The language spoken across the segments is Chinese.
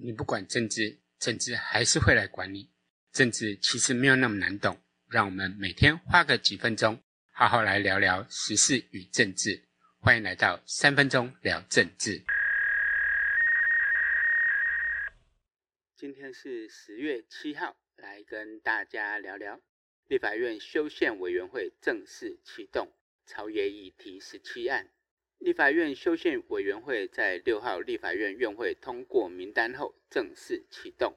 你不管政治，政治还是会来管你。政治其实没有那么难懂，让我们每天花个几分钟，好好来聊聊时事与政治。欢迎来到三分钟聊政治。今天是十月七号，来跟大家聊聊立法院修宪委员会正式启动，朝野议题十七案。立法院修宪委员会在六号立法院院会通过名单后正式启动。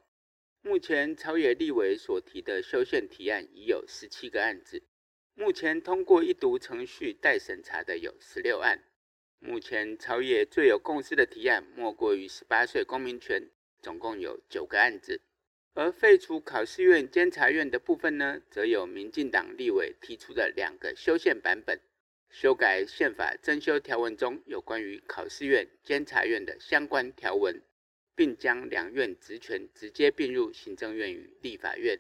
目前朝野立委所提的修宪提案已有十七个案子，目前通过一读程序待审查的有十六案。目前朝野最有共识的提案莫过于十八岁公民权。总共有九个案子，而废除考试院监察院的部分呢，则有民进党立委提出的两个修宪版本，修改宪法增修条文中有关于考试院监察院的相关条文，并将两院职权直接并入行政院与立法院。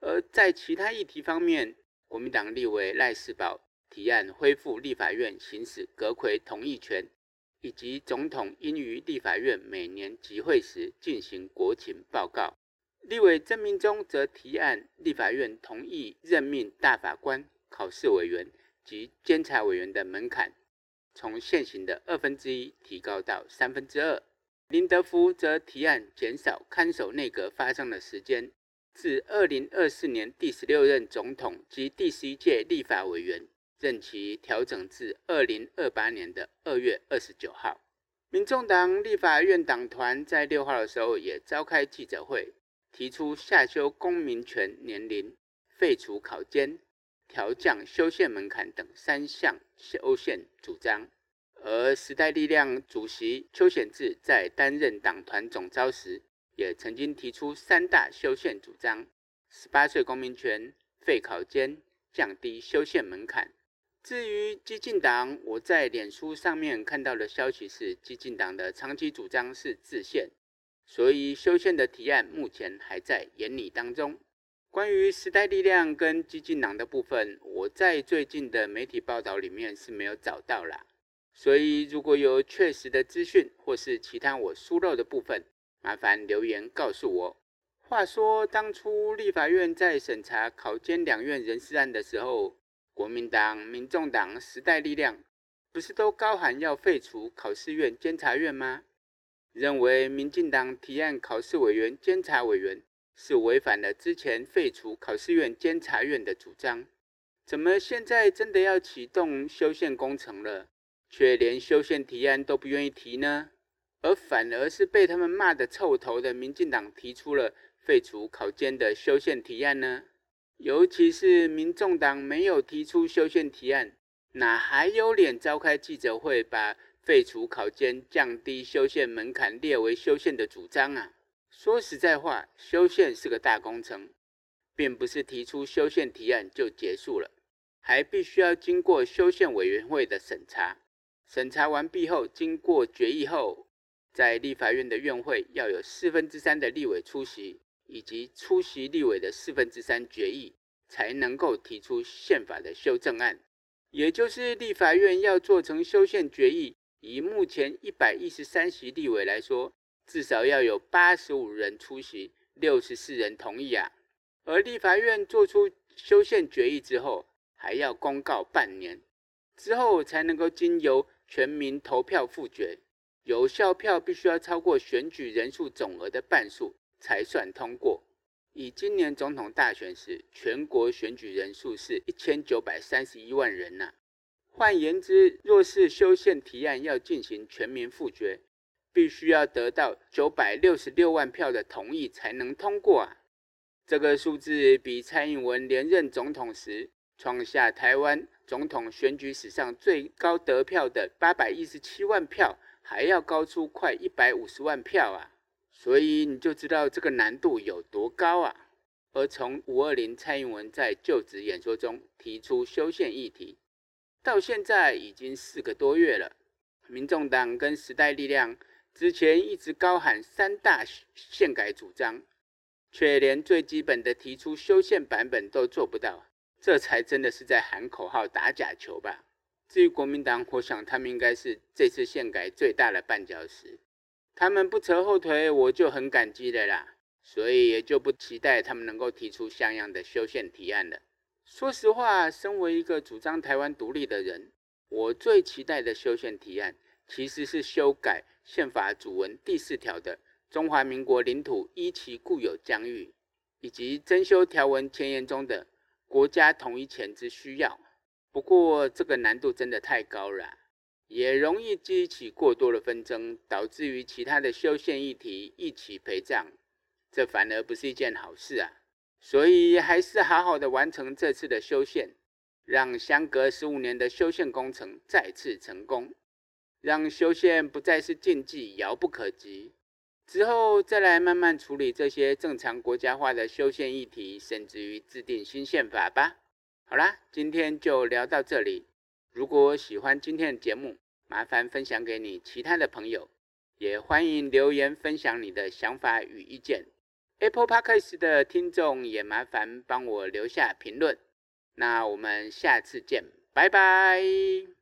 而在其他议题方面，国民党立委赖士葆提案恢复立法院行使阁揆同意权。以及总统应于立法院每年集会时进行国情报告。立委曾铭宗则提案，立法院同意任命大法官、考试委员及监察委员的门槛，从现行的二分之一提高到三分之二。林德福则提案减少看守内阁发生的时间，自二零二四年第十六任总统及第十一届立法委员。任期调整至二零二八年的二月二十九号。民众党立法院党团在六号的时候也召开记者会，提出下修公民权年龄、废除考监、调降修宪门槛等三项修宪主张。而时代力量主席邱显智在担任党团总召时，也曾经提出三大修宪主张：十八岁公民权、废考监、降低修宪门槛。至于激进党，我在脸书上面看到的消息是，激进党的长期主张是自宪，所以修宪的提案目前还在研拟当中。关于时代力量跟激进党的部分，我在最近的媒体报道里面是没有找到啦，所以如果有确实的资讯或是其他我疏漏的部分，麻烦留言告诉我。话说，当初立法院在审查考监两院人事案的时候，国民党、民众党、时代力量，不是都高喊要废除考试院监察院吗？认为民进党提案考试委员、监察委员是违反了之前废除考试院监察院的主张，怎么现在真的要启动修宪工程了，却连修宪提案都不愿意提呢？而反而是被他们骂得臭头的民进党提出了废除考监的修宪提案呢？尤其是民众党没有提出修宪提案，哪还有脸召开记者会，把废除考监、降低修宪门槛列为修宪的主张啊？说实在话，修宪是个大工程，并不是提出修宪提案就结束了，还必须要经过修宪委员会的审查。审查完毕后，经过决议后，在立法院的院会要有四分之三的立委出席。以及出席立委的四分之三决议，才能够提出宪法的修正案。也就是立法院要做成修宪决议，以目前一百一十三席立委来说，至少要有八十五人出席，六十四人同意啊。而立法院做出修宪决议之后，还要公告半年之后，才能够经由全民投票复决，有效票必须要超过选举人数总额的半数。才算通过。以今年总统大选时，全国选举人数是一千九百三十一万人呐、啊。换言之，若是修宪提案要进行全民复决，必须要得到九百六十六万票的同意才能通过啊。这个数字比蔡英文连任总统时创下台湾总统选举史上最高得票的八百一十七万票还要高出快一百五十万票啊。所以你就知道这个难度有多高啊！而从五二零蔡英文在就职演说中提出修宪议题，到现在已经四个多月了。民众党跟时代力量之前一直高喊三大宪改主张，却连最基本的提出修宪版本都做不到，这才真的是在喊口号打假球吧？至于国民党，我想他们应该是这次宪改最大的绊脚石。他们不扯后腿，我就很感激的啦。所以也就不期待他们能够提出像样的修宪提案了。说实话，身为一个主张台湾独立的人，我最期待的修宪提案，其实是修改宪法主文第四条的中华民国领土依其固有疆域，以及增修条文前言中的国家统一前之需要。不过这个难度真的太高了，也容易激起过多的纷争，导致于其他的修宪议题一起陪葬。这反而不是一件好事啊！所以还是好好的完成这次的修宪，让相隔十五年的修宪工程再次成功，让修宪不再是禁忌，遥不可及。之后再来慢慢处理这些正常国家化的修宪议题，甚至于制定新宪法吧。好啦，今天就聊到这里。如果喜欢今天的节目，麻烦分享给你其他的朋友，也欢迎留言分享你的想法与意见。Apple Podcast 的听众也麻烦帮我留下评论，那我们下次见，拜拜。